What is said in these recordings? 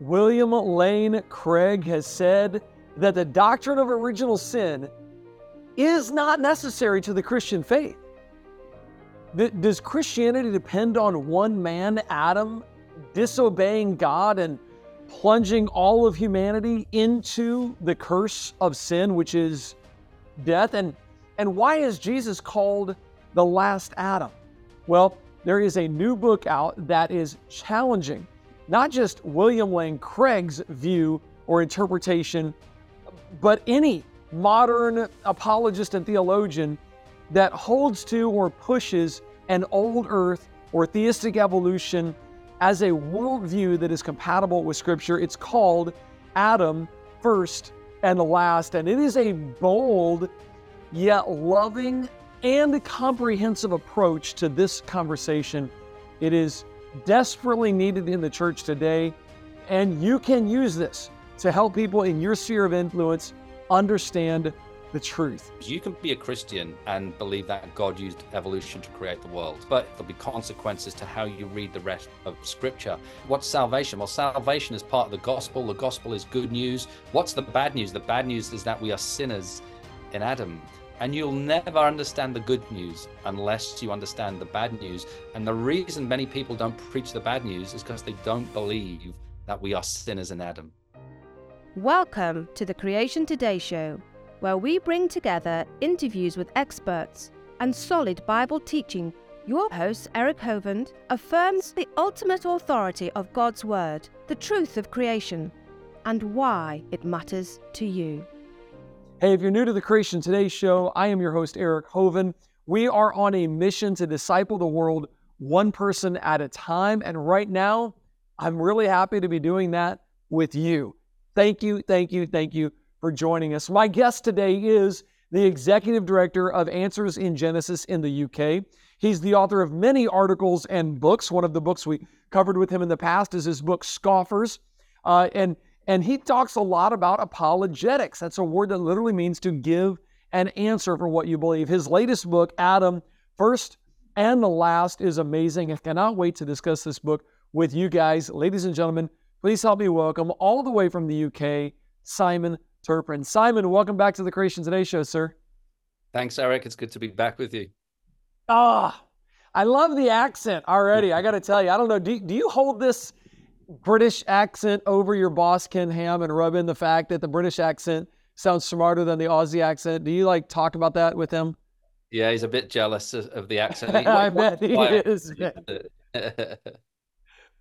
William Lane Craig has said that the doctrine of original sin is not necessary to the Christian faith. Does Christianity depend on one man, Adam, disobeying God and plunging all of humanity into the curse of sin, which is death? And, and why is Jesus called the last Adam? Well, there is a new book out that is challenging not just William Lane Craig's view or interpretation, but any modern apologist and theologian that holds to or pushes an old earth or theistic evolution as a worldview that is compatible with Scripture. It's called Adam First and Last, and it is a bold yet loving and comprehensive approach to this conversation. It is desperately needed in the church today, and you can use this to help people in your sphere of influence understand the truth. You can be a Christian and believe that God used evolution to create the world, but there'll be consequences to how you read the rest of Scripture. What's salvation? Well, salvation is part of the gospel. The gospel is good news. What's the bad news? The bad news is that we are sinners in Adam. And you'll never understand the good news unless you understand the bad news. And the reason many people don't preach the bad news is because they don't believe that we are sinners in Adam. Welcome to the Creation Today Show where we bring together interviews with experts and solid Bible teaching. Your host, Eric Hovind, affirms the ultimate authority of God's Word, the truth of creation, and why it matters to you. Hey, if you're new to the Creation Today show, I am your host, Eric Hovind. We are on a mission to disciple the world one person at a time. And right now, I'm really happy to be doing that with you. Thank you, thank you, thank you for joining us. My guest today is the executive director of Answers in Genesis in the UK. He's the author of many articles and books. One of the books we covered with him in the past is his book Scoffers. Uh, and, and he talks a lot about apologetics. That's a word that literally means to give an answer for what you believe. His latest book, Adam, First and the Last, is amazing. I cannot wait to discuss this book with you guys. Ladies and gentlemen, please help me welcome all the way from the UK, Simon Turpin. Simon, welcome back to the Creation Today show, sir. Thanks, Eric. It's good to be back with you. Ah, I love the accent already. I got to tell you, I don't know. Do, do you hold this British accent over your boss, Ken Ham, and rub in the fact that the British accent sounds smarter than the Aussie accent? Do you like talk about that with him? Yeah, he's a bit jealous of the accent. I bet he is.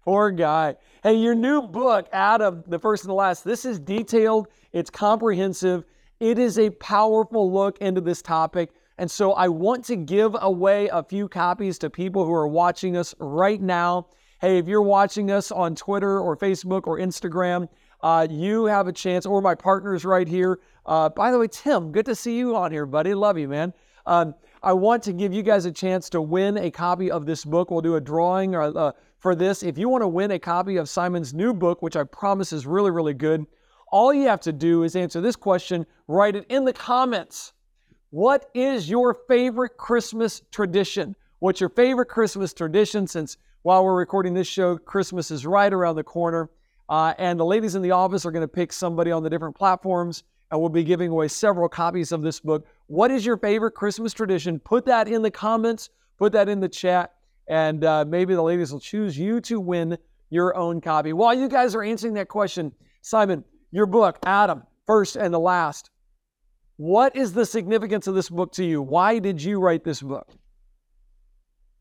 Poor guy. Hey, your new book, Adam, the first and the last, this is detailed, it's comprehensive, it is a powerful look into this topic. And so I want to give away a few copies to people who are watching us right now. Hey, if you're watching us on Twitter or Facebook or Instagram, uh, you have a chance, or my partners right here. Uh, by the way, Tim, good to see you on here, buddy. Love you, man. Um, I want to give you guys a chance to win a copy of this book. We'll do a drawing or uh, for this. If you want to win a copy of Simon's new book, which I promise is really, really good, all you have to do is answer this question, write it in the comments. What is your favorite Christmas tradition? What's your favorite Christmas tradition? Since while we're recording this show, Christmas is right around the corner. Uh, and the ladies in the office are going to pick somebody on the different platforms, and we'll be giving away several copies of this book. What is your favorite Christmas tradition? Put that in the comments, put that in the chat, and uh, maybe the ladies will choose you to win your own copy. While you guys are answering that question, Simon, your book, Adam, First and the Last. What is the significance of this book to you? Why did you write this book?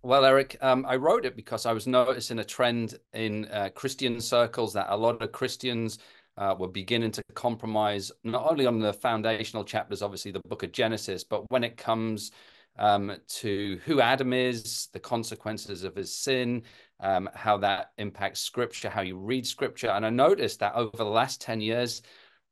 Well, Eric, um, I wrote it because I was noticing a trend in uh, Christian circles that a lot of Christians uh, were beginning to compromise not only on the foundational chapters, obviously the book of Genesis, but when it comes um, to who Adam is, the consequences of his sin, um, how that impacts scripture, how you read scripture. And I noticed that over the last 10 years,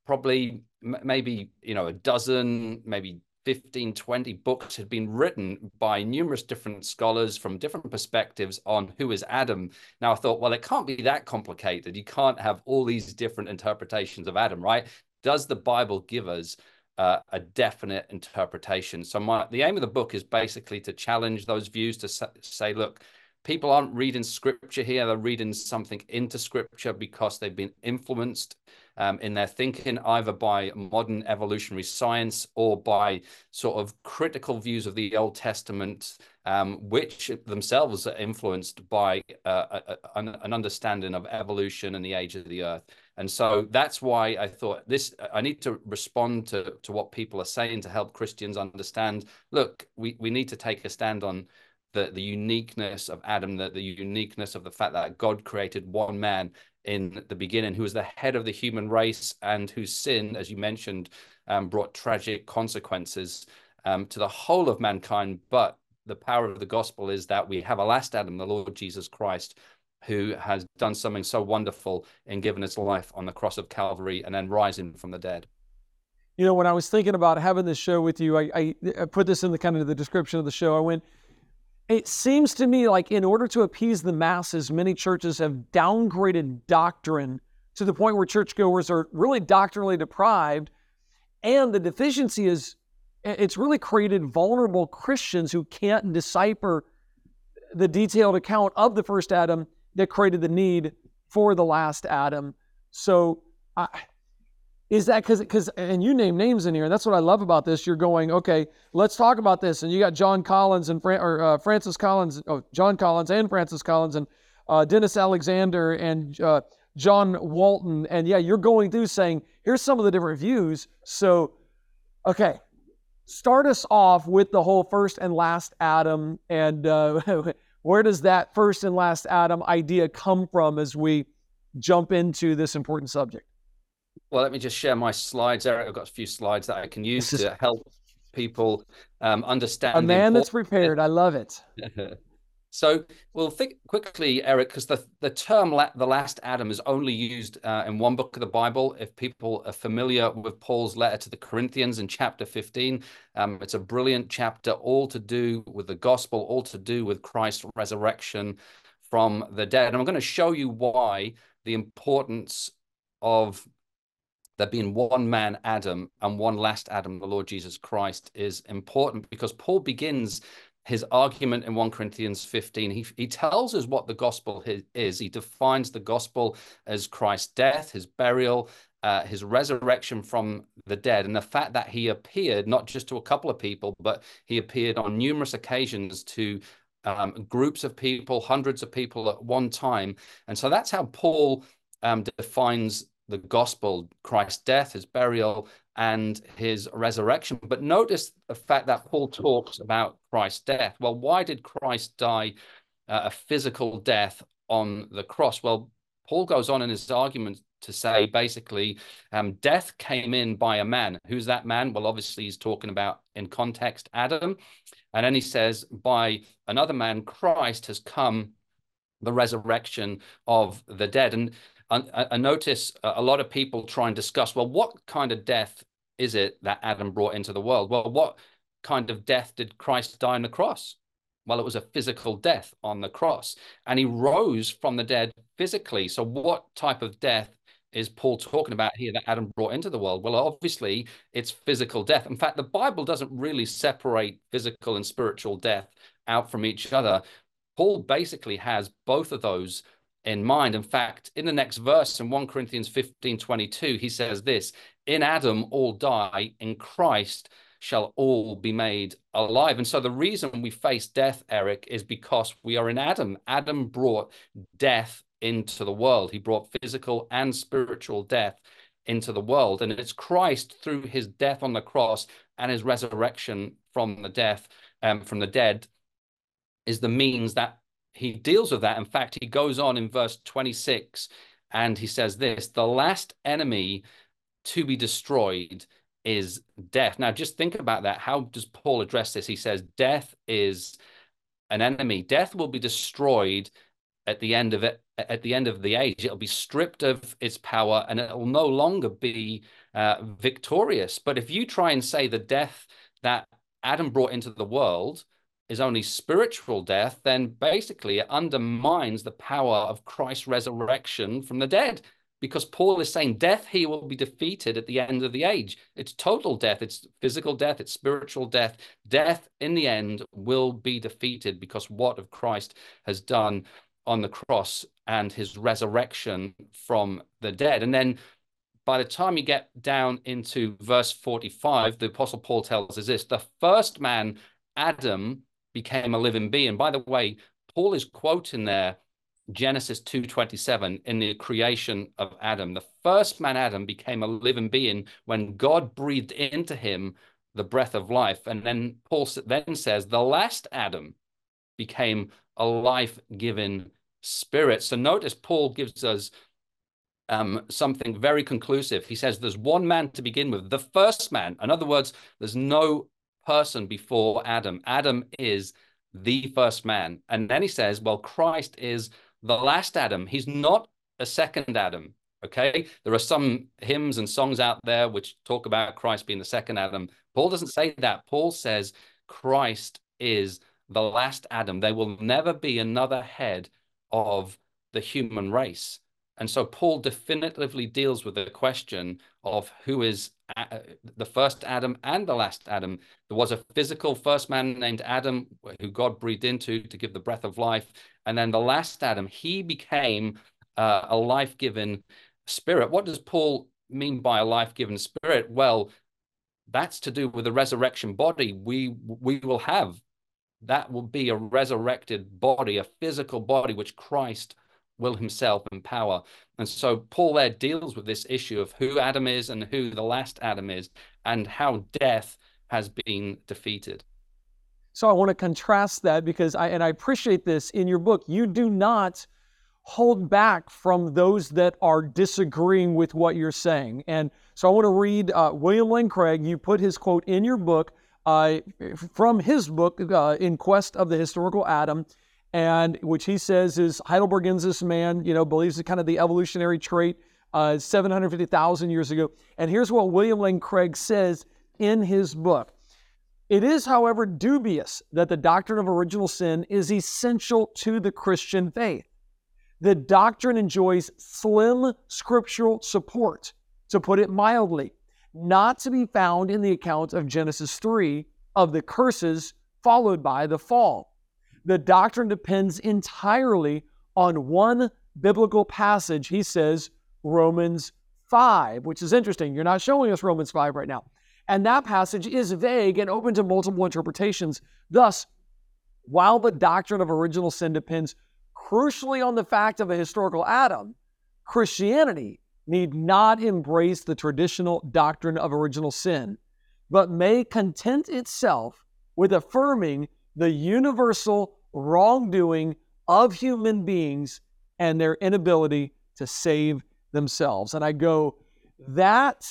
probably maybe, you know, a dozen, maybe 15, 20 books had been written by numerous different scholars from different perspectives on who is Adam. Now I thought, well, it can't be that complicated. You can't have all these different interpretations of Adam, right? Does the Bible give us uh, a definite interpretation. So my, the aim of the book is basically to challenge those views to say, look, people aren't reading scripture here; they're reading something into scripture because they've been influenced um, in their thinking, either by modern evolutionary science or by sort of critical views of the Old Testament, um, which themselves are influenced by uh, a, an understanding of evolution and the age of the earth. And so that's why I thought this, I need to respond to, to what people are saying to help Christians understand, look, we, we need to take a stand on the, the uniqueness of Adam, the, the uniqueness of the fact that God created one man in the beginning, who was the head of the human race and whose sin, as you mentioned, um, brought tragic consequences um, to the whole of mankind. But the power of the gospel is that we have a last Adam, the Lord Jesus Christ, who has done something so wonderful in giving his life on the cross of Calvary and then rising from the dead. You know, when I was thinking about having this show with you, I, I, I put this in the kind of the description of the show. I went, it seems to me like in order to appease the masses, many churches have downgraded doctrine to the point where churchgoers are really doctrinally deprived. And the deficiency is it's really created vulnerable Christians who can't decipher the detailed account of the first Adam that created the need for the last Adam. So, I, is that because because and you name names in here and that's what i love about this. You're going okay let's talk about this. And you got john collins and or, uh, francis collins oh john collins and francis collins and uh, dennis alexander and uh, john walton. And yeah you're going through saying here's some of the different views. So okay start us off with the whole first and last adam and uh, where does that first and last adam idea come from as we jump into this important subject well, let me just share my slides, Eric. I've got a few slides that I can use to help people um, understand. A man that's prepared. I love it. so we'll think quickly, Eric, because the, the term la- the last Adam is only used uh, in one book of the Bible. If people are familiar with Paul's letter to the Corinthians in chapter 15, um, it's a brilliant chapter, all to do with the gospel, all to do with Christ's resurrection from the dead. And I'm going to show you why the importance of there being one man, Adam, and one last Adam, the Lord Jesus Christ, is important because Paul begins his argument in 1 Corinthians 15. He, he tells us what the gospel is. He defines the gospel as Christ's death, his burial, uh, his resurrection from the dead, and the fact that he appeared not just to a couple of people, but he appeared on numerous occasions to um, groups of people, hundreds of people at one time. And so that's how Paul um, defines the gospel, Christ's death, his burial, and his resurrection. But notice the fact that Paul talks about Christ's death. Well, why did Christ die uh, a physical death on the cross? Well, Paul goes on in his argument to say basically um, death came in by a man. Who's that man? Well, obviously, he's talking about in context Adam. And then he says, by another man, Christ has come the resurrection of the dead. And I, I notice a lot of people try and discuss, well, what kind of death is it that Adam brought into the world? Well, what kind of death did Christ die on the cross? Well, it was a physical death on the cross, and he rose from the dead physically. So, what type of death is Paul talking about here that Adam brought into the world? Well, obviously, it's physical death. In fact, the Bible doesn't really separate physical and spiritual death out from each other. Paul basically has both of those in mind. In fact, in the next verse in 1 Corinthians 15 22, he says this In Adam all die, in Christ shall all be made alive. And so the reason we face death, Eric, is because we are in Adam. Adam brought death into the world, he brought physical and spiritual death into the world. And it's Christ through his death on the cross and his resurrection from the death, um, from the dead, is the means that he deals with that. In fact, he goes on in verse 26 and he says this the last enemy to be destroyed is death. Now, just think about that. How does Paul address this? He says, Death is an enemy. Death will be destroyed at the end of it at the end of the age it'll be stripped of its power and it will no longer be uh, victorious but if you try and say the death that adam brought into the world is only spiritual death, then basically it undermines the power of Christ's resurrection from the dead. because Paul is saying death here will be defeated at the end of the age. It's total death, it's physical death, it's spiritual death. Death in the end will be defeated because what of Christ has done on the cross and his resurrection from the dead. And then by the time you get down into verse 45, the Apostle Paul tells us this the first man, Adam, became a living being. By the way, Paul is quoting there Genesis 2:27 in the creation of Adam. The first man Adam became a living being when God breathed into him the breath of life. And then Paul then says the last Adam became a life-giving spirit. So notice Paul gives us um, something very conclusive. He says there's one man to begin with, the first man. In other words, there's no person before Adam. Adam is the first man. And then he says, well, Christ is the last Adam. He's not a second Adam. Okay. There are some hymns and songs out there which talk about Christ being the second Adam. Paul doesn't say that. Paul says Christ is the last Adam. There will never be another head of the human race. And so Paul definitively deals with the question of who is the first Adam and the last Adam. There was a physical first man named Adam who God breathed into to give the breath of life. And then the last Adam, he became uh, a life given spirit. What does Paul mean by a life given spirit? Well, that's to do with the resurrection body we we will have. That will be a resurrected body, a physical body, which Christ will himself empower. And so Paul there deals with this issue of who Adam is and who the last Adam is and how death has been defeated. So I want to contrast that because I and I appreciate this in your book. You do not hold back from those that are disagreeing with what you're saying. And so I want to read uh, William Lane Craig. You put his quote in your book uh, from his book, uh, In Quest of the Historical Adam, and which he says is Heidelbergensis man, you know, believes it's kind of the evolutionary trait uh, 750,000 years ago. And here's what William Lane Craig says in his book. It is, however, dubious that the doctrine of original sin is essential to the Christian faith. The doctrine enjoys slim scriptural support, to put it mildly, not to be found in the account of Genesis 3 of the curses followed by the fall. The doctrine depends entirely on one biblical passage. He says Romans 5, which is interesting. You're not showing us Romans 5 right now. And that passage is vague and open to multiple interpretations. Thus, while the doctrine of original sin depends crucially on the fact of a historical Adam, Christianity need not embrace the traditional doctrine of original sin, but may content itself with affirming the universal wrongdoing of human beings and their inability to save themselves. And I go, that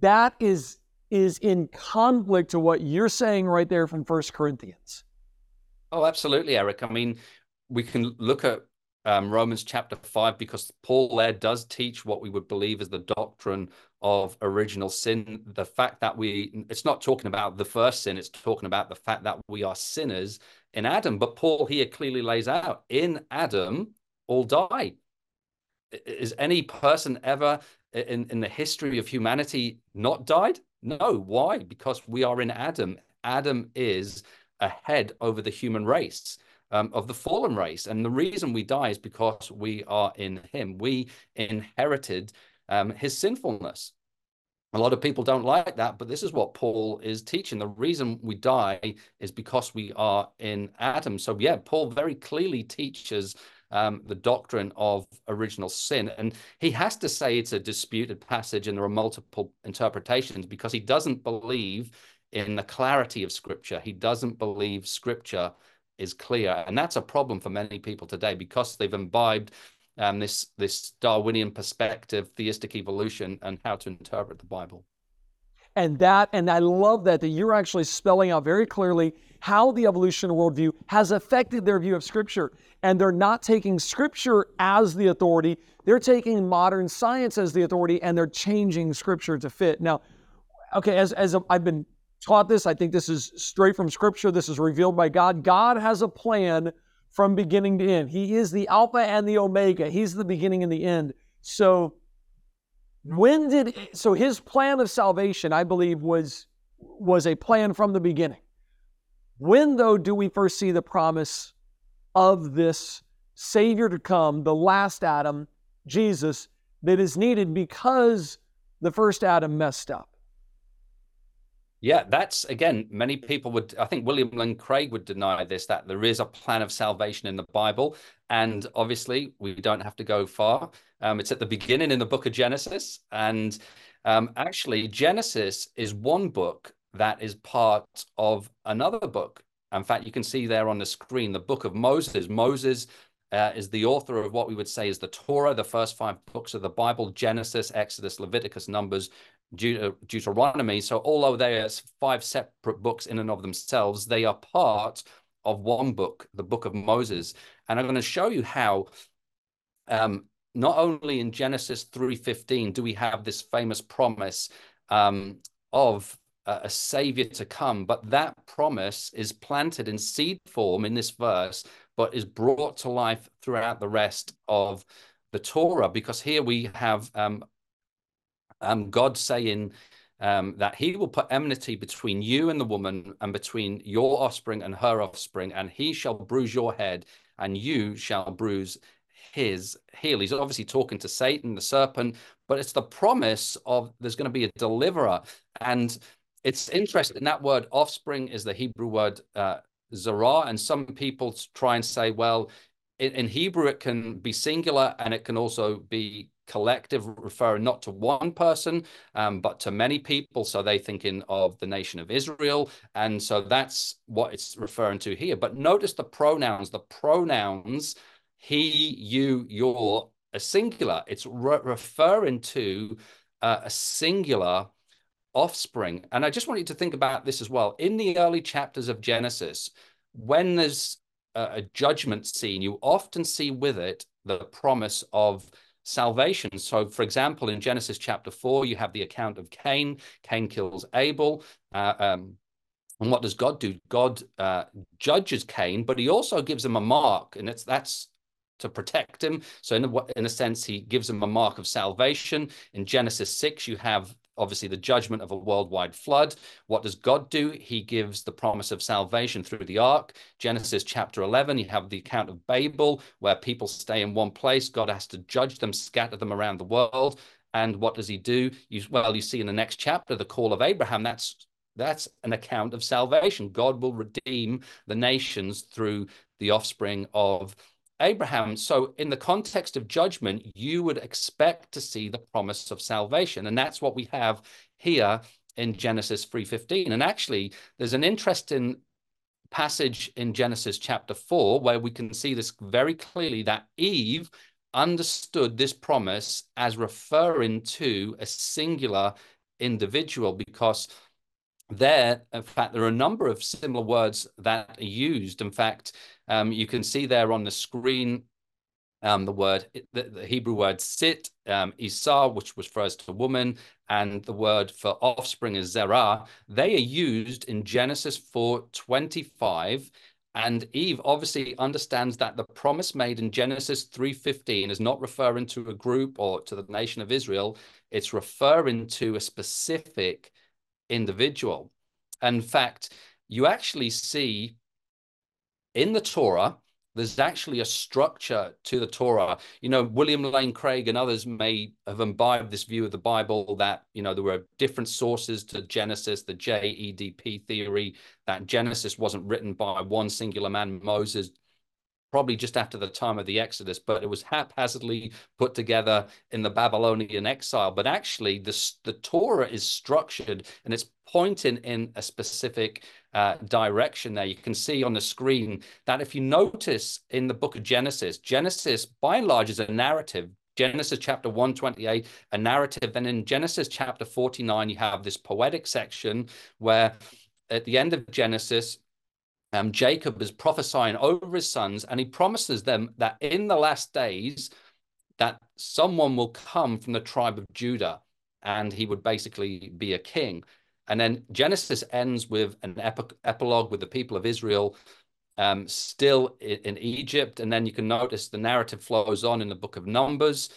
that is is in conflict to what you're saying right there from First Corinthians. Oh, absolutely, Eric. I mean, we can look at um, Romans chapter 5 because Paul there does teach what we would believe is the doctrine of original sin. The fact that we, it's not talking about the first sin, it's talking about the fact that we are sinners in Adam. But Paul here clearly lays out in Adam, all die. Is any person ever in, in the history of humanity not died? No. Why? Because we are in Adam. Adam is a head over the human race. Um, of the fallen race. And the reason we die is because we are in him. We inherited um, his sinfulness. A lot of people don't like that, but this is what Paul is teaching. The reason we die is because we are in Adam. So, yeah, Paul very clearly teaches um, the doctrine of original sin. And he has to say it's a disputed passage and there are multiple interpretations because he doesn't believe in the clarity of Scripture. He doesn't believe Scripture is clear. And that's a problem for many people today because they've imbibed um, this, this Darwinian perspective, theistic evolution, and how to interpret the Bible. And that, and I love that, that you're actually spelling out very clearly how the evolution worldview has affected their view of Scripture. And they're not taking Scripture as the authority, they're taking modern science as the authority, and they're changing Scripture to fit. Now, okay, as, as I've been taught this, I think this is straight from Scripture, this is revealed by God. God has a plan from beginning to end. He is the Alpha and the Omega, He's the beginning and the end. So when did so his plan of salvation, I believe, was was a plan from the beginning. When though do we first see the promise of this Savior to come, the last Adam, Jesus, that is needed because the first Adam messed up? Yeah, that's again, many people would, I think William Lane Craig would deny this, that there is a plan of salvation in the Bible. And obviously, we don't have to go far. Um, it's at the beginning in the book of Genesis. And um, actually, Genesis is one book that is part of another book. In fact, you can see there on the screen the book of Moses. Moses uh, is the author of what we would say is the Torah, the first five books of the Bible Genesis, Exodus, Leviticus, Numbers, Deuteronomy. So, although they are five separate books in and of themselves, they are part of one book, the book of Moses. And I'm going to show you how. Um, not only in Genesis 3:15 do we have this famous promise um, of a savior to come, but that promise is planted in seed form in this verse, but is brought to life throughout the rest of the Torah. Because here we have um, um, God saying um, that He will put enmity between you and the woman, and between your offspring and her offspring, and He shall bruise your head, and you shall bruise his heel. He's obviously talking to Satan, the serpent, but it's the promise of there's going to be a deliverer. And it's interesting. That word offspring is the Hebrew word uh, and some people try and say, well, in Hebrew it can be singular and it can also be collective, referring not to one person, um, but to many people. So they thinking of the nation of Israel. And so that's what it's referring to here. But notice the pronouns, the pronouns, he, you, your, a singular. It's re referring to uh, a singular offspring. And I just want you to think about this as well. In the early chapters of Genesis, when there's a, a judgment scene, you often see with it the promise of salvation. So, for example, in Genesis chapter 4, you have the account of Cain. Cain kills Abel. Uh, um, and what does God do? God uh, judges Cain, but he also gives him a mark, and it's that's to protect him. So, in a, in a sense, he gives him a mark of salvation. In Genesis 6, you have obviously the judgment of a worldwide flood. What does God do? He gives the promise of salvation through the ark. Genesis chapter 11, you have the account of Babel, where people stay in one place. God has to judge them, scatter them around the world. And what does he do? You, well, you see in the next chapter, the call of Abraham. That's that's an account of salvation. God will redeem the nations through the offspring of Abraham. So, in the context of judgment, you would expect to see the promise of salvation, and that's what we have here in Genesis 3:15. And actually, there's an interesting passage in Genesis chapter 4 where we can see this very clearly that Eve understood this promise as referring to a singular individual because there, in fact, there are a number of similar words that are used. In fact, um, you can see there on the screen um, the word, the, the, Hebrew word sit, um, Isah, which refers to woman, and the word for offspring is Zerah. They are used in Genesis 4 25. And Eve obviously understands that the promise made in Genesis 3:15 is not referring to a group or to the nation of Israel. It's referring to a specific individual. In fact, you actually see in the Torah, there's actually a structure to the Torah. You know, William Lane Craig and others may have imbibed this view of the Bible that, you know, there were different sources to Genesis, the JEDP theory, that Genesis wasn't written by one singular man, Moses, probably just after the time of the Exodus, but it was haphazardly put together in the Babylonian exile. But actually, the, the Torah is structured and it's pointing in a specific uh, direction there. You can see on the screen that if you notice in the book of Genesis, Genesis by and large is a narrative. Genesis chapter 128, a narrative. Then in Genesis chapter 49, you have this poetic section where at the end of Genesis, um, Jacob is prophesying over his sons, and he promises them that in the last days, that someone will come from the tribe of Judah, and he would basically be a king. And then Genesis ends with an epilogue with the people of Israel um, still in, in Egypt. And then you can notice the narrative flows on in the book of Numbers.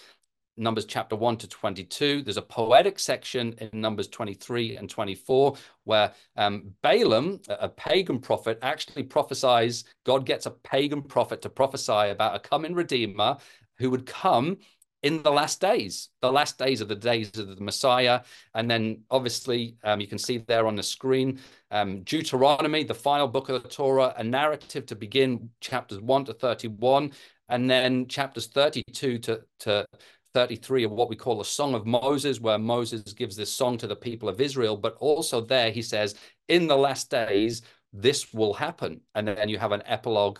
Numbers chapter 1 to 22. There's a poetic section in Numbers 23 and 24 where um, Balaam, a pagan prophet, actually prophesies, God gets a pagan prophet to prophesy about a coming redeemer who would come in the last days, the last days of the days of the Messiah. And then obviously, um, you can see there on the screen, um, Deuteronomy, the final book of the Torah, a narrative to begin chapters 1 to 31, and then chapters 32 to, to 33 of what we call the Song of Moses, where Moses gives this song to the people of Israel. But also there, he says, in the last days, this will happen. And then you have an epilogue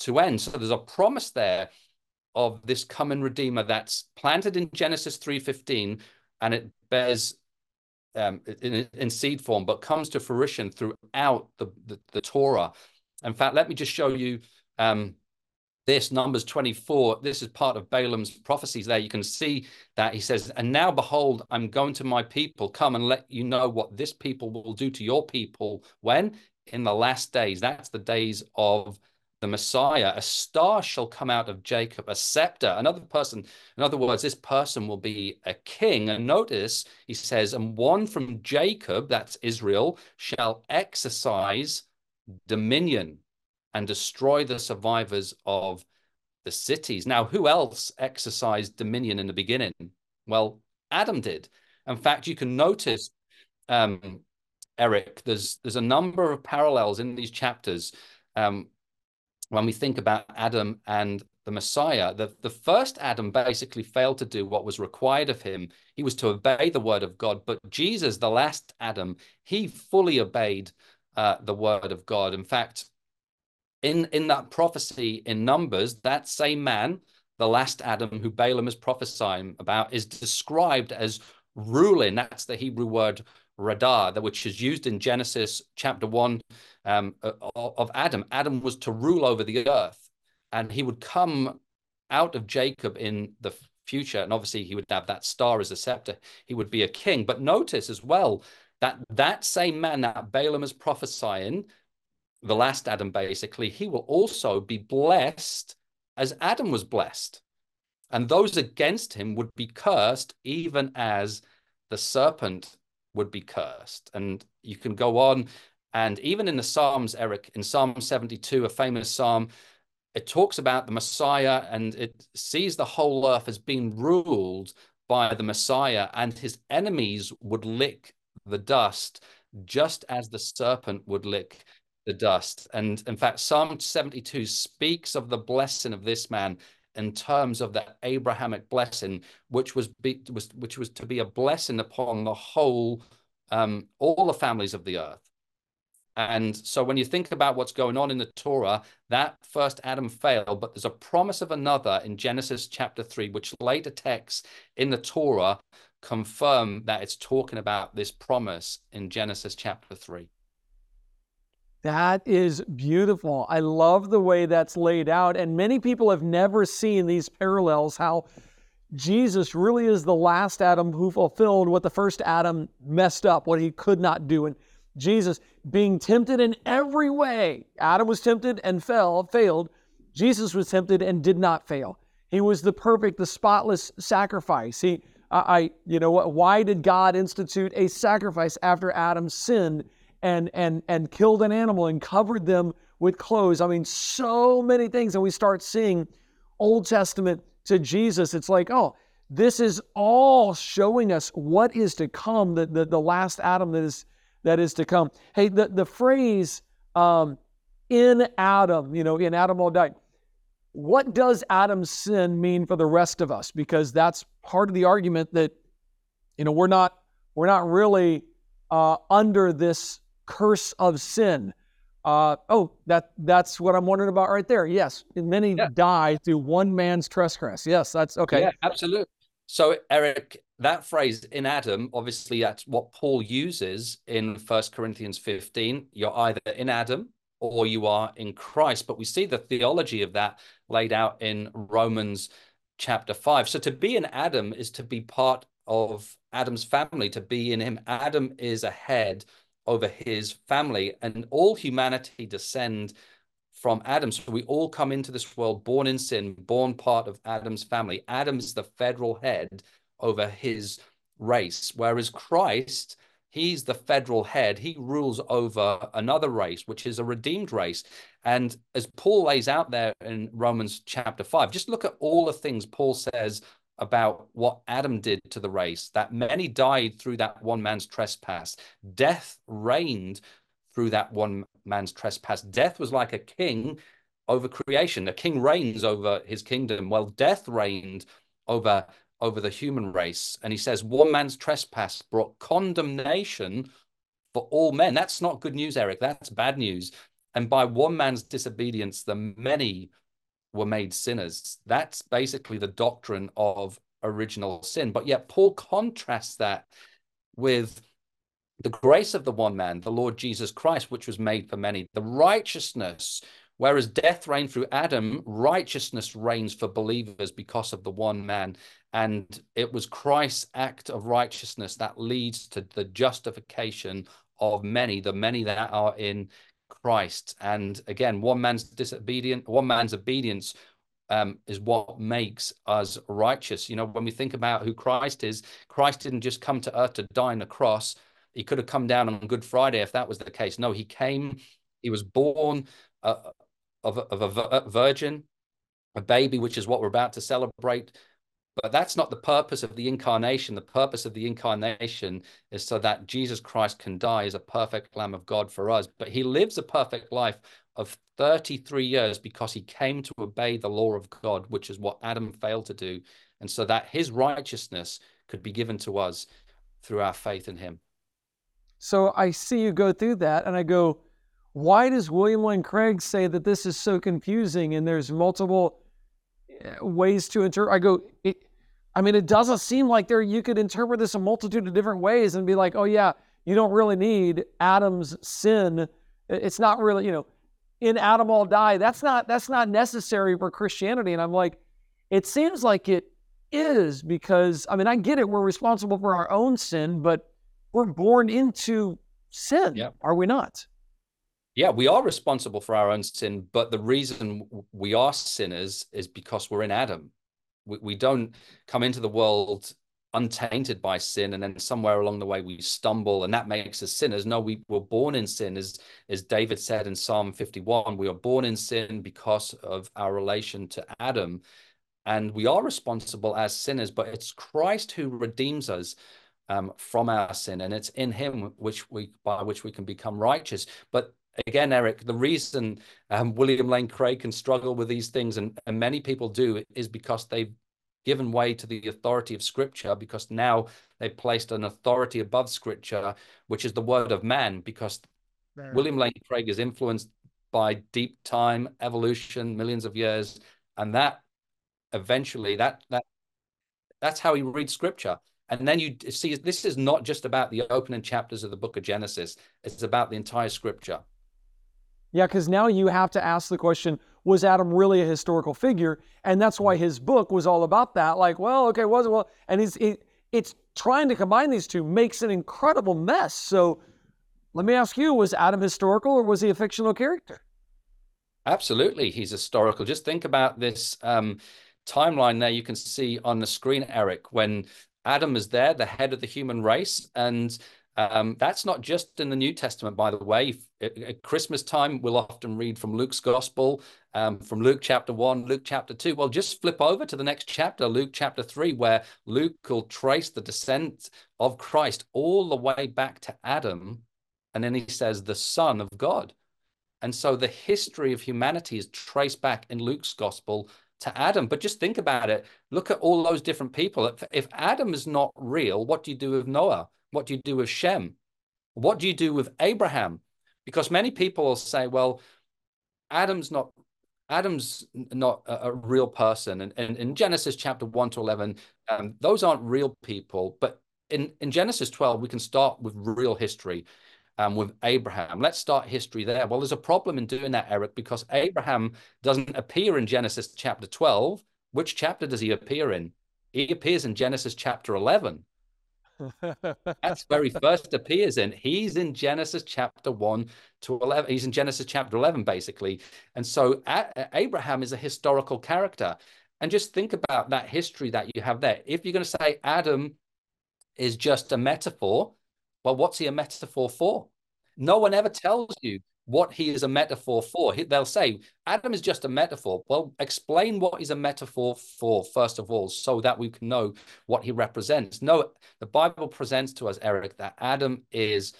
to end. So there's a promise there of this coming redeemer that's planted in Genesis 3:15 and it bears um, in, in, seed form, but comes to fruition throughout the, the, the Torah. In fact, let me just show you um, this Numbers 24. This is part of Balaam's prophecies there. You can see that he says, And now behold, I'm going to my people. Come and let you know what this people will do to your people. When? In the last days. That's the days of the Messiah. A star shall come out of Jacob, a scepter. Another person, in other words, this person will be a king. And notice he says, and one from Jacob, that's Israel, shall exercise dominion and destroy the survivors of the cities. Now, who else exercised dominion in the beginning? Well, Adam did. In fact, you can notice, um, Eric, there's there's a number of parallels in these chapters. Um, when we think about Adam and the Messiah, the, the first Adam basically failed to do what was required of him. He was to obey the word of God. But Jesus, the last Adam, he fully obeyed uh, the word of God. In fact, in, in that prophecy in Numbers, that same man, the last Adam who Balaam is prophesying about, is described as ruling. That's the Hebrew word radah, which is used in Genesis chapter 1 um, of Adam. Adam was to rule over the earth, and he would come out of Jacob in the future. And obviously, he would have that star as a scepter. He would be a king. But notice as well that that same man that Balaam is prophesying, the last Adam basically, he will also be blessed as Adam was blessed. And those against him would be cursed, even as the serpent would be cursed. And you can go on. And even in the Psalms, Eric, in Psalm 72, a famous psalm, it talks about the Messiah and it sees the whole earth as being ruled by the Messiah, and his enemies would lick the dust just as the serpent would lick the dust. And in fact, Psalm 72 speaks of the blessing of this man in terms of that Abrahamic blessing, which was, be, was which was to be a blessing upon the whole, um, all the families of the earth. And so when you think about what's going on in the Torah, that first Adam failed, but there's a promise of another in Genesis chapter 3, which later texts in the Torah confirm that it's talking about this promise in Genesis chapter 3. That is beautiful. I love the way that's laid out. And many people have never seen these parallels, how Jesus really is the last Adam who fulfilled what the first Adam messed up, what he could not do. And Jesus being tempted in every way. Adam was tempted and fell, failed. Jesus was tempted and did not fail. He was the perfect, the spotless sacrifice. He, I, you know, why did God institute a sacrifice after Adam sinned? And and and killed an animal and covered them with clothes. I mean, so many things. And we start seeing Old Testament to Jesus. It's like, oh, this is all showing us what is to come, the, the, the last Adam that is that is to come. Hey, the, the phrase um, in Adam, you know, in Adam all died. What does Adam's sin mean for the rest of us? Because that's part of the argument that, you know, we're not we're not really uh, under this curse of sin. Uh, oh, that that's what I'm wondering about right there. Yes, many yeah. die through one man's trespass. Yes, that's okay. Yeah, absolutely. So, Eric, that phrase in Adam, obviously, that's what Paul uses in First Corinthians 15. You're either in Adam or you are in Christ. But we see the theology of that laid out in Romans chapter 5. So, to be in Adam is to be part of Adam's family, to be in him. Adam is a head over his family, and all humanity descend from Adam. So we all come into this world born in sin, born part of Adam's family. Adam's the federal head over his race, whereas Christ, he's the federal head. He rules over another race, which is a redeemed race. And as Paul lays out there in Romans chapter 5, just look at all the things Paul says about what Adam did to the race, that many died through that one man's trespass. Death reigned through that one man's trespass. Death was like a king over creation. A king reigns over his kingdom. Well, death reigned over over the human race. And he says, one man's trespass brought condemnation for all men. That's not good news, Eric. That's bad news. And by one man's disobedience, the many were made sinners. That's basically the doctrine of original sin. But yet, Paul contrasts that with the grace of the one man, the Lord Jesus Christ, which was made for many, the righteousness. Whereas death reigned through Adam, righteousness reigns for believers because of the one man. And it was Christ's act of righteousness that leads to the justification of many, the many that are in Christ. And again, one man's disobedient, one man's obedience um, is what makes us righteous. You know, when we think about who Christ is, Christ didn't just come to earth to die on the cross. He could have come down on Good Friday if that was the case. No, he came, he was born uh, of, of a virgin, a baby, which is what we're about to celebrate. But that's not the purpose of the incarnation. The purpose of the incarnation is so that Jesus Christ can die as a perfect Lamb of God for us. But he lives a perfect life of 33 years because he came to obey the law of God, which is what Adam failed to do. And so that his righteousness could be given to us through our faith in him. So I see you go through that and I go, why does William Lane Craig say that this is so confusing and there's multiple eh, ways to interpret? I go, it, I mean, it doesn't seem like there you could interpret this a multitude of different ways and be like, oh yeah, you don't really need Adam's sin. It's not really, you know, in Adam all die. That's not that's not necessary for Christianity. And I'm like, it seems like it is because I mean, I get it. We're responsible for our own sin, but we're born into sin, yeah. are we not? Yeah, we are responsible for our own sin, but the reason we are sinners is because we're in Adam we, we don't come into the world untainted by sin and then somewhere along the way we stumble and that makes us sinners. No we were born in sin. As as david said in psalm 51 we are born in sin because of our relation to adam. And we are responsible as sinners but it's christ who redeems us um, from our sin and it's in him which we by which we can become righteous. But again, Eric, the reason um, William Lane Craig can struggle with these things, and, and many people do, is because they've given way to the authority of Scripture, because now they've placed an authority above Scripture, which is the word of man, because. William Lane Craig is influenced by deep time, evolution, millions of years, and that eventually that that that's how he reads Scripture. And then you see, this is not just about the opening chapters of the book of Genesis, it's about the entire scripture. Yeah, because now you have to ask the question was Adam really a historical figure? And that's why his book was all about that. Like, well, okay, was it? Well, and he's, he, it's trying to combine these two makes an incredible mess. So let me ask you was Adam historical or was he a fictional character? Absolutely, he's historical. Just think about this um, timeline there you can see on the screen, Eric, when Adam is there, the head of the human race, and um, that's not just in the New Testament, by the way. At, Christmas time, we'll often read from Luke's Gospel, um, from Luke chapter 1, Luke chapter 2. Well, just flip over to the next chapter, Luke chapter 3, where Luke will trace the descent of Christ all the way back to Adam. And then he says, the Son of God. And so the history of humanity is traced back in Luke's Gospel to Adam. But just think about it. Look at all those different people. If, if Adam is not real, what do you do with Noah? What do you do with Shem? What do you do with Abraham? Because many people will say, well, Adam's not Adam's not a, a real person. And, and, in Genesis chapter 1 to 11, um, those aren't real people. But in, in Genesis 12, we can start with real history um, with Abraham. Let's start history there. Well, there's a problem in doing that, Eric, because Abraham doesn't appear in Genesis chapter 12. Which chapter does he appear in? He appears in Genesis chapter 11. That's where he first appears in. He's in Genesis chapter 1 to 11. He's in Genesis chapter 11, basically. And so Abraham is a historical character. And just think about that history that you have there. If you're going to say Adam is just a metaphor, well, what's he a metaphor for? No one ever tells you what he is a metaphor for. They'll say, Adam is just a metaphor. Well, explain what he's a metaphor for, first of all, so that we can know what he represents. No, the Bible presents to us, Eric, that Adam is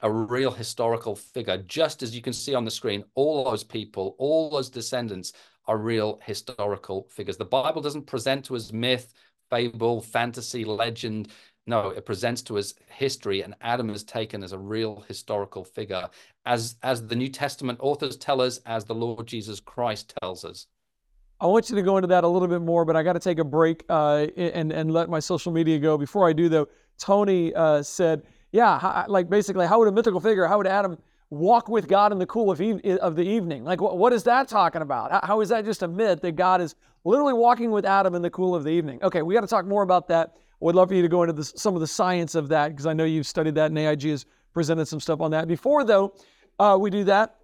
a real historical figure. Just as you can see on the screen, all those people, all those descendants are real historical figures. The Bible doesn't present to us myth, fable, fantasy, legend. No, it presents to us history, and Adam is taken as a real historical figure, as as the New Testament authors tell us, as the Lord Jesus Christ tells us. I want you to go into that a little bit more, but I got to take a break uh, and and let my social media go. Before I do, though, Tony uh, said, "Yeah, how, like basically, how would a mythical figure, how would Adam walk with God in the cool of, e- of the evening? Like, what, what is that talking about? How is that just a myth that God is literally walking with Adam in the cool of the evening?" Okay, we got to talk more about that would love for you to go into some of the science of that because I know you've studied that and AIG has presented some stuff on that. Before, though, uh, we do that,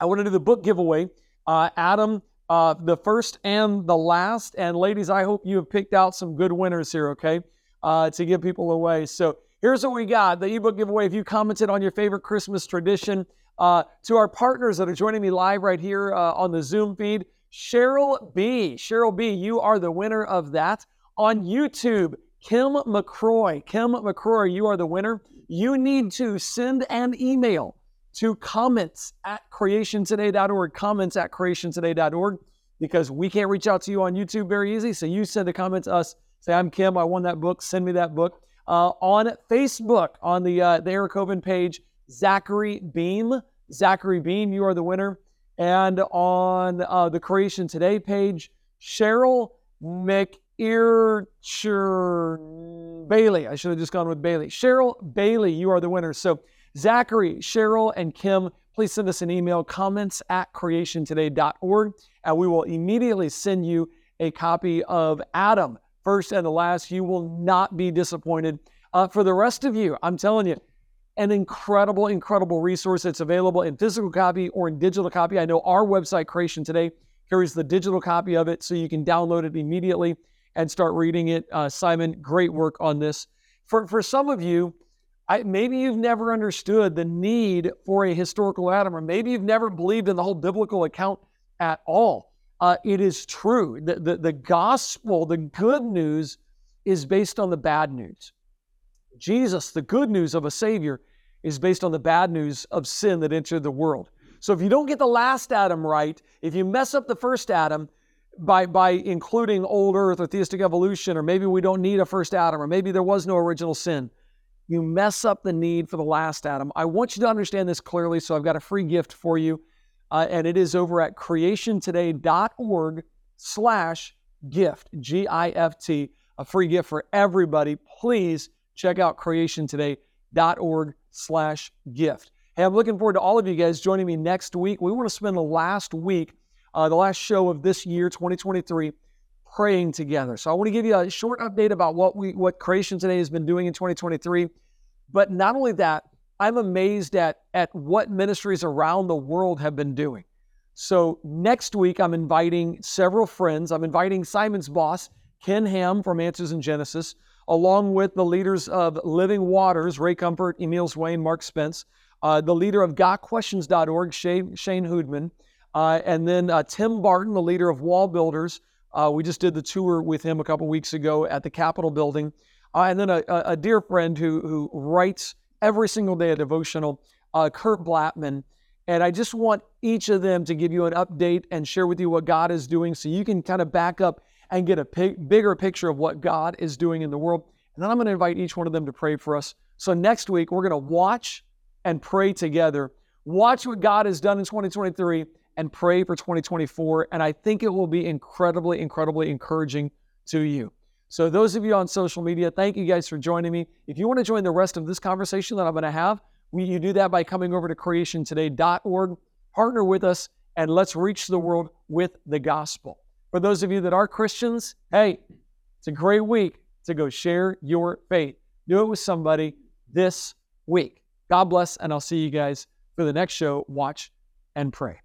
I want to do the book giveaway. Uh, Adam, uh, the first and the last. And ladies, I hope you have picked out some good winners here, okay, uh, to give people away. So here's what we got the ebook giveaway. If you commented on your favorite Christmas tradition, uh, to our partners that are joining me live right here uh, on the Zoom feed, Cheryl B. Cheryl B., you are the winner of that. On YouTube, Kim McCroy. Kim McCroy, you are the winner. You need to send an email to comments at creationtoday.org, comments at creationtoday.org, because we can't reach out to you on YouTube very easy. So you send a comment to us. Say, I'm Kim. I won that book. Send me that book. Uh, on Facebook, on the, uh, the Eric Hovind page, Zachary Beam. Zachary Beam, you are the winner. And on uh, the Creation Today page, Cheryl Mc Earcher Bailey. I should have just gone with Bailey. Cheryl Bailey, you are the winner. So, Zachary, Cheryl, and Kim, please send us an email, comments at creationtoday.org, and we will immediately send you a copy of Adam, first and the last. You will not be disappointed. Uh, for the rest of you, I'm telling you, an incredible, incredible resource. that's available in physical copy or in digital copy. I know our website, Creation Today, carries the digital copy of it, so you can download it immediately and start reading it. Uh, Simon, great work on this. For, for some of you, I, maybe you've never understood the need for a historical Adam, or maybe you've never believed in the whole biblical account at all. Uh, it is true. The, the, the gospel, the good news, is based on the bad news. Jesus, the good news of a Savior, is based on the bad news of sin that entered the world. So if you don't get the last Adam right, if you mess up the first Adam, by, by including old earth or theistic evolution, or maybe we don't need a first Adam, or maybe there was no original sin. You mess up the need for the last Adam. I want you to understand this clearly, so I've got a free gift for you, uh, and it is over at creationtoday.org slash gift, G-I-F-T, a free gift for everybody. Please check out creationtoday.org slash gift. Hey, I'm looking forward to all of you guys joining me next week. We want to spend the last week uh, the last show of this year, 2023, praying together. So I want to give you a short update about what we what Creation Today has been doing in 2023. But not only that, I'm amazed at at what ministries around the world have been doing. So next week, I'm inviting several friends. I'm inviting Simon's boss, Ken Ham from Answers in Genesis, along with the leaders of Living Waters, Ray Comfort, Emeal Zwayne, Mark Spence, uh, the leader of GotQuestions.org, Shane, Shane Houdmann, uh, and then uh, Tim Barton, the leader of WallBuilders. Uh, we just did the tour with him a couple weeks ago at the Capitol building. Uh, and then a, a, dear friend who, who writes every single day a devotional, uh, Kurt Blattman. And I just want each of them to give you an update and share with you what God is doing so you can kind of back up and get a bigger picture of what God is doing in the world. And then I'm going to invite each one of them to pray for us. So next week, we're going to watch and pray together. Watch what God has done in 2023 and pray for 2024. And I think it will be incredibly, incredibly encouraging to you. So, those of you on social media, thank you guys for joining me. If you want to join the rest of this conversation that I'm going to have, we, you do that by coming over to creationtoday.org, partner with us, and let's reach the world with the gospel. For those of you that are Christians, hey, it's a great week to go share your faith. do it with somebody this week. God bless, and I'll see you guys for the next show. Watch and pray.